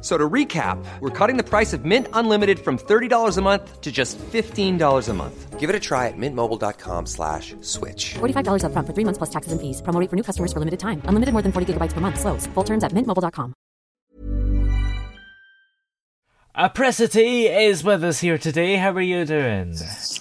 So to recap, we're cutting the price of Mint Unlimited from $30 a month to just $15 a month. Give it a try at mintmobile.com slash switch. $45 upfront for three months plus taxes and fees. Promo for new customers for limited time. Unlimited more than 40 gigabytes per month. Slows. Full terms at mintmobile.com. Apricity is with us here today. How are you doing?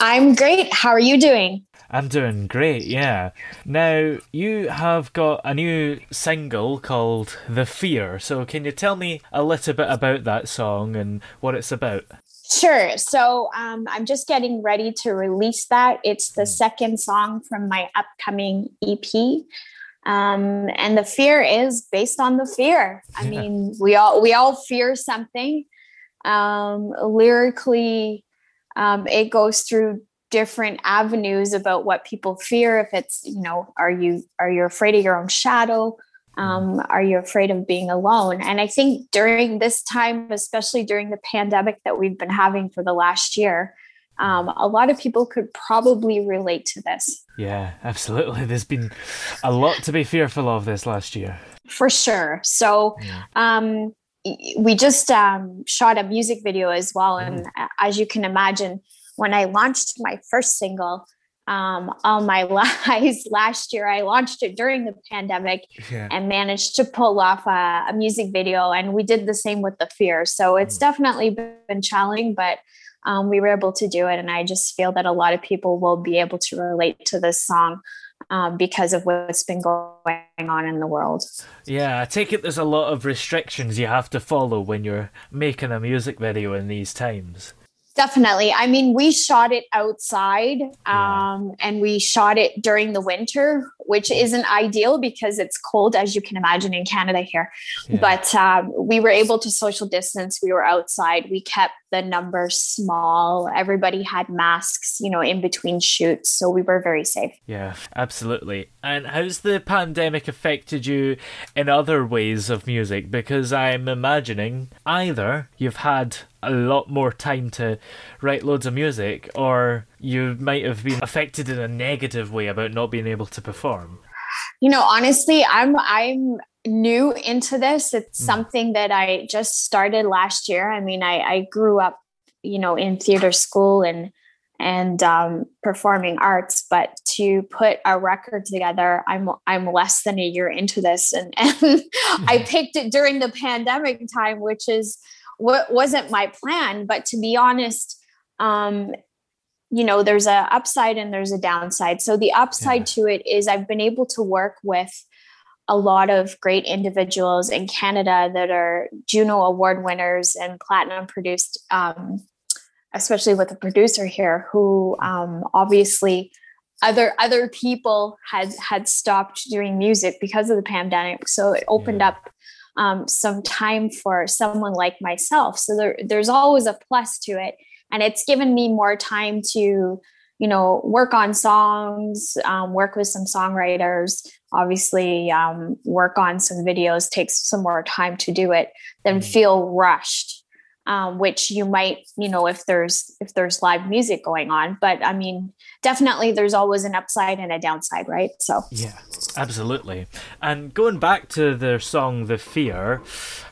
I'm great. How are you doing? I'm doing great, yeah. Now, you have got a new single called The Fear, so can you tell me a little bit about that song and what it's about? Sure. So um, I'm just getting ready to release that. It's the second song from my upcoming EP. Um, and the fear is based on the fear. I Yeah. mean, we all we all fear something. Um, lyrically, um, it goes through different avenues about what people fear. If it's you know, are you are you afraid of your own shadow? Um, are you afraid of being alone? And I think during this time, especially during the pandemic that we've been having for the last year, um, a lot of people could probably relate to this. Yeah, absolutely. There's been a lot to be fearful of this last year. for sure. So um, we just um, shot a music video as well, and a- as you can imagine, when I launched my first single, um, All My Lies last year, I launched it during the pandemic Yeah. and managed to pull off a, a music video, and we did the same with the fear. So it's definitely been challenging, but. Um, we were able to do it, and I just feel that a lot of people will be able to relate to this song um, because of what's been going on in the world. Yeah, I take it there's a lot of restrictions you have to follow when you're making a music video in these times. Definitely. I mean, we shot it outside um, and we shot it during the winter, which isn't ideal because it's cold, as you can imagine, in Canada here. But um, we were able to social distance. We were outside. We kept the numbers small. Everybody had masks, you know, in between shoots. So we were very safe. Yeah, absolutely. And how's the pandemic affected you in other ways of music? Because I'm imagining either you've had a lot more time to write loads of music, or you might have been affected in a negative way about not being able to perform. You know honestly i'm i'm new into this. It's something that i just started last year. I mean i i grew up you know in theater school and and um, performing arts but to put a record together i'm i'm less than a year into this. And, and i picked it during the pandemic time which is what wasn't my plan. But to be honest um you know there's a upside and there's a downside. So the upside to it is i've been able to work with a lot of great individuals in canada that are juno award winners and platinum produced um, especially with the producer here who um, obviously other other people had had stopped doing music because of the pandemic. So it opened up um, some time for someone like myself. So there, there's always a plus to it and it's given me more time to you know work on songs um, work with some songwriters. Obviously um, work on some videos takes some more time to do it than feel rushed um, which you might you know if there's if there's live music going on. But i mean definitely there's always an upside and a downside right? So. Yeah, absolutely. And going back to the song The Fear,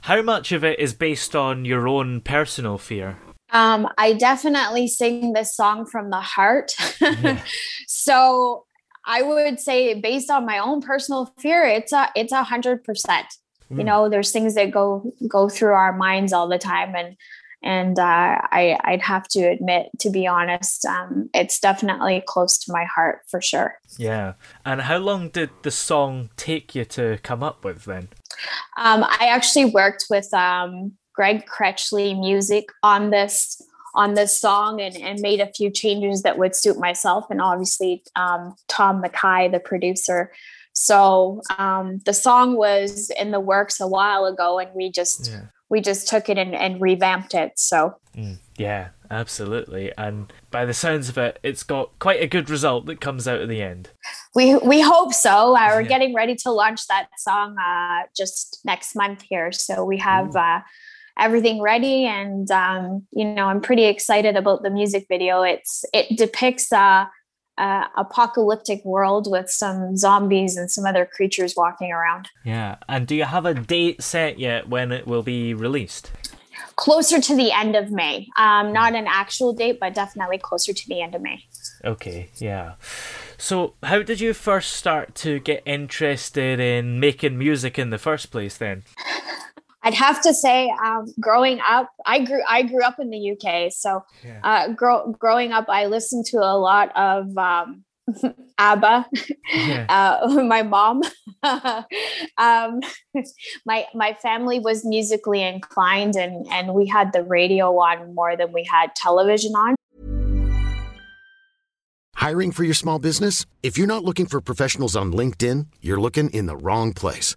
how much of it is based on your own personal fear? Um, I definitely sing this song from the heart. so I would say based on my own personal fear, it's a it's a hundred percent. You know, there's things that go go through our minds all the time and and uh, I, I'd have to admit, to be honest, um, it's definitely close to my heart for sure. Yeah. And how long did the song take you to come up with then? Um, I actually worked with um, Greg Cretchley Music on this on this song and, and made a few changes that would suit myself and obviously um, Tom Mackay, the producer. So um, the song was in the works a while ago, and we just yeah. we just took it and, and revamped it. So mm, yeah, absolutely. And by the sounds of it, it's got quite a good result that comes out at the end. We we hope so. Uh, we're yeah. getting ready to launch that song uh, just next month here, so we have. Uh, everything ready and um, you know i'm pretty excited about the music video it's it depicts a, uh, apocalyptic world with some zombies and some other creatures walking around. Yeah. And do you have a date set yet when it will be released? Closer to the end of May. Um, not an actual date, but definitely closer to the end of May. Okay. Yeah. So, how did you first start to get interested in making music in the first place then? I'd have to say, um, growing up, I grew I grew up in the UK, so yeah. uh, grow, growing up, I listened to a lot of um, ABBA. Yeah. Uh, my mom, um, my my family was musically inclined, and and we had the radio on more than we had television on. Hiring for your small business? If you're not looking for professionals on LinkedIn, you're looking in the wrong place.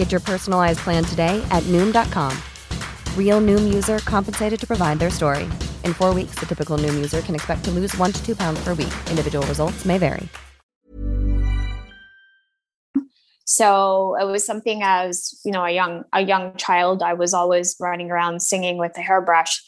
Get your personalized plan today at noom.com. Real noom user compensated to provide their story. In four weeks, the typical noom user can expect to lose one to two pounds per week. Individual results may vary. So it was something as you know a young a young child. I was always running around singing with a hairbrush,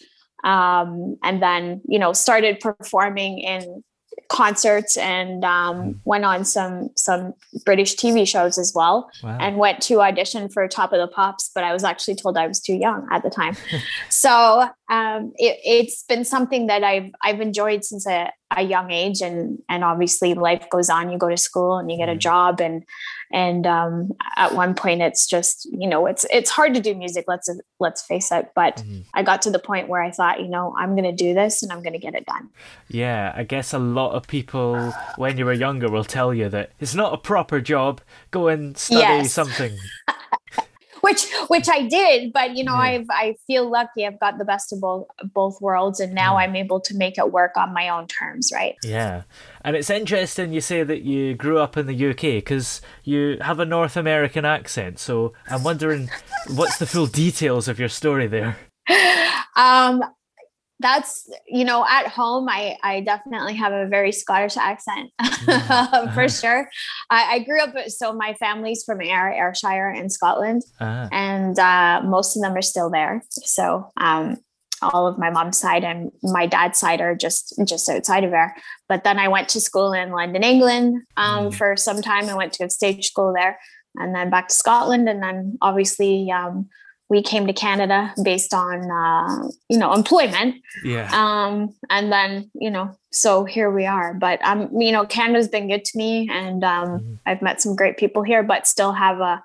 um, and then you know started performing in concerts and um, hmm. went on some some British TV shows as well, wow. and went to audition for Top of the Pops. But I was actually told I was too young at the time, so um, it, has been something that I've I've enjoyed since a, a, young age, and and obviously life goes on. You go to school and you get a hmm. job, and and um, at one point it's just you know it's it's hard to do music let's let's face it but mm-hmm. i got to the point where i thought you know i'm going to do this and i'm going to get it done yeah i guess a lot of people when you were younger will tell you that it's not a proper job go and study yes. something which which I did, but you know. I've I feel lucky. I've got the best of both both worlds, and now I'm able to make it work on my own terms, right? Yeah, and it's interesting you say that you grew up in the UK because you have a North American accent. So I'm wondering, what's the full details of your story there? Um, that's you know at home i i definitely have a very scottish accent mm. for sure I, I, grew up so my family's from Ayr ayrshire in scotland uh-huh. and uh, most of them are still there so um, all of my mom's side and my dad's side are just just outside of there but then i went to school in london england um, mm. for some time i went to a stage school there and then back to scotland and then obviously um, we came to Canada based on uh, you know employment. Yeah. Um, and then you know, so here we are. But um, you know, Canada's been good to me, and um, mm. I've met some great people here, but still have a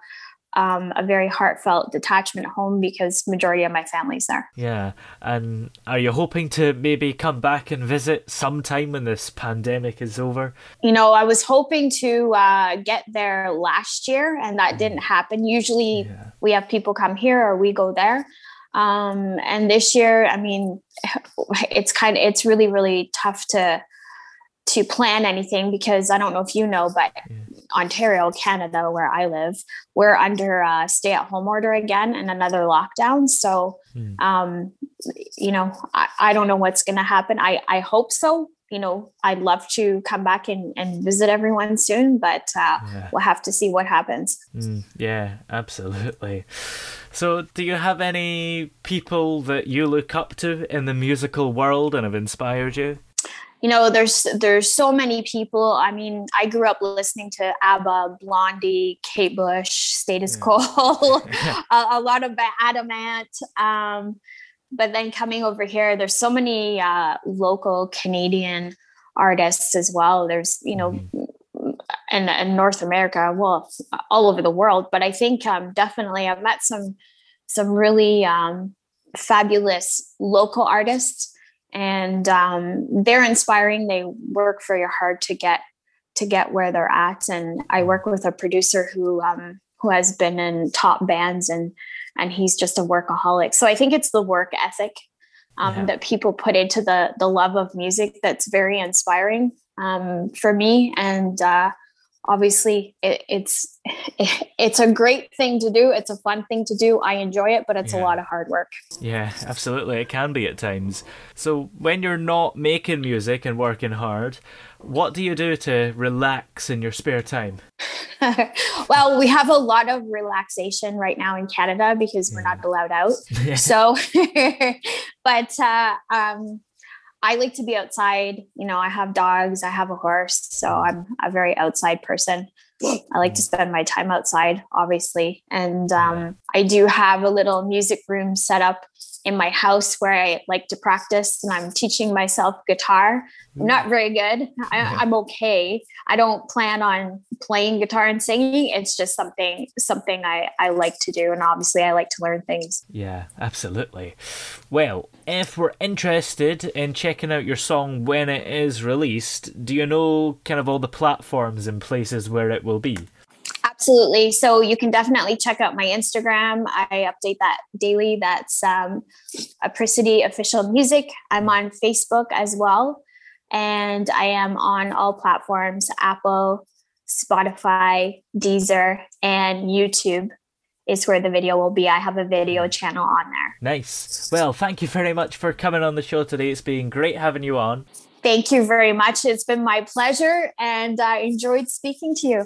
um, a very heartfelt detachment home because majority of my family's there. Yeah, and are you hoping to maybe come back and visit sometime when this pandemic is over? You know, I was hoping to uh, get there last year, and that mm. didn't happen. Usually, yeah. we have people come here or we go there. Um, and this year, I mean, it's kind of it's really really tough to to plan anything because I don't know if you know, but yeah. Ontario, Canada, where I live, we're under a stay at home order again and another lockdown. So, mm. um, you know, I, I don't know what's going to happen. I, I hope so. You know, I'd love to come back and, and visit everyone soon, but uh, yeah. we'll have to see what happens. Mm, yeah, absolutely. So, do you have any people that you look up to in the musical world and have inspired you? You know there's there's so many people. I mean i grew up listening to abba blondie kate bush status quo a, a, lot of Adam Ant um, but then coming over here there's so many uh, local canadian artists as well. There's you know mm-hmm. in, in north america well all over the world. But i think um, definitely i've met some some really um, fabulous local artists and um, they're inspiring. They work very hard to get to get where they're at. And I work with a producer who um, who has been in top bands and and he's just a workaholic. So I think it's the work ethic um, yeah. that people put into the the love of music that's very inspiring um, for me. And uh, obviously it, it's it's a great thing to do. It's a fun thing to do. I enjoy it but it's yeah. a lot of hard work. Yeah absolutely. It can be at times. So when you're not making music and working hard what do you do to relax in your spare time? Well we have a lot of relaxation right now in canada because we're not allowed out. So but uh, um, I like to be outside. You know, I have dogs, I have a horse, so I'm a very outside person. I like to spend my time outside, obviously. And um, I do have a little music room set up in my house where I like to practice and I'm teaching myself guitar. I'm not mm. very good. I, am okay. I don't plan on playing guitar and singing. It's just something something I, I like to do and obviously I like to learn things. Yeah, absolutely. Well, if we're interested in checking out your song when it is released, do you know kind of all the platforms and places where it will be? Absolutely. So you can definitely check out my Instagram. I update that daily. That's um, Apricity Official Music. I'm on Facebook as well. And I am on all platforms Apple, Spotify, Deezer, and YouTube is where the video will be. I have a video channel on there. Nice. Well, thank you very much for coming on the show today. It's been great having you on. Thank you very much. It's been my pleasure and I enjoyed speaking to you.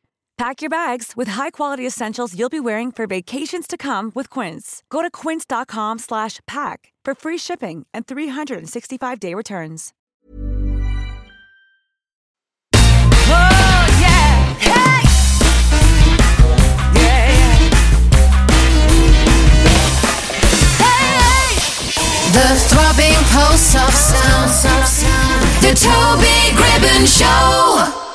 Pack your bags with high-quality essentials you'll be wearing for vacations to come with Quince. Go to quince.com slash pack for free shipping and 365-day returns. Oh, yeah! Hey! Yeah, yeah. Hey! The throbbing pulse of sound, the Toby Gribbon Show!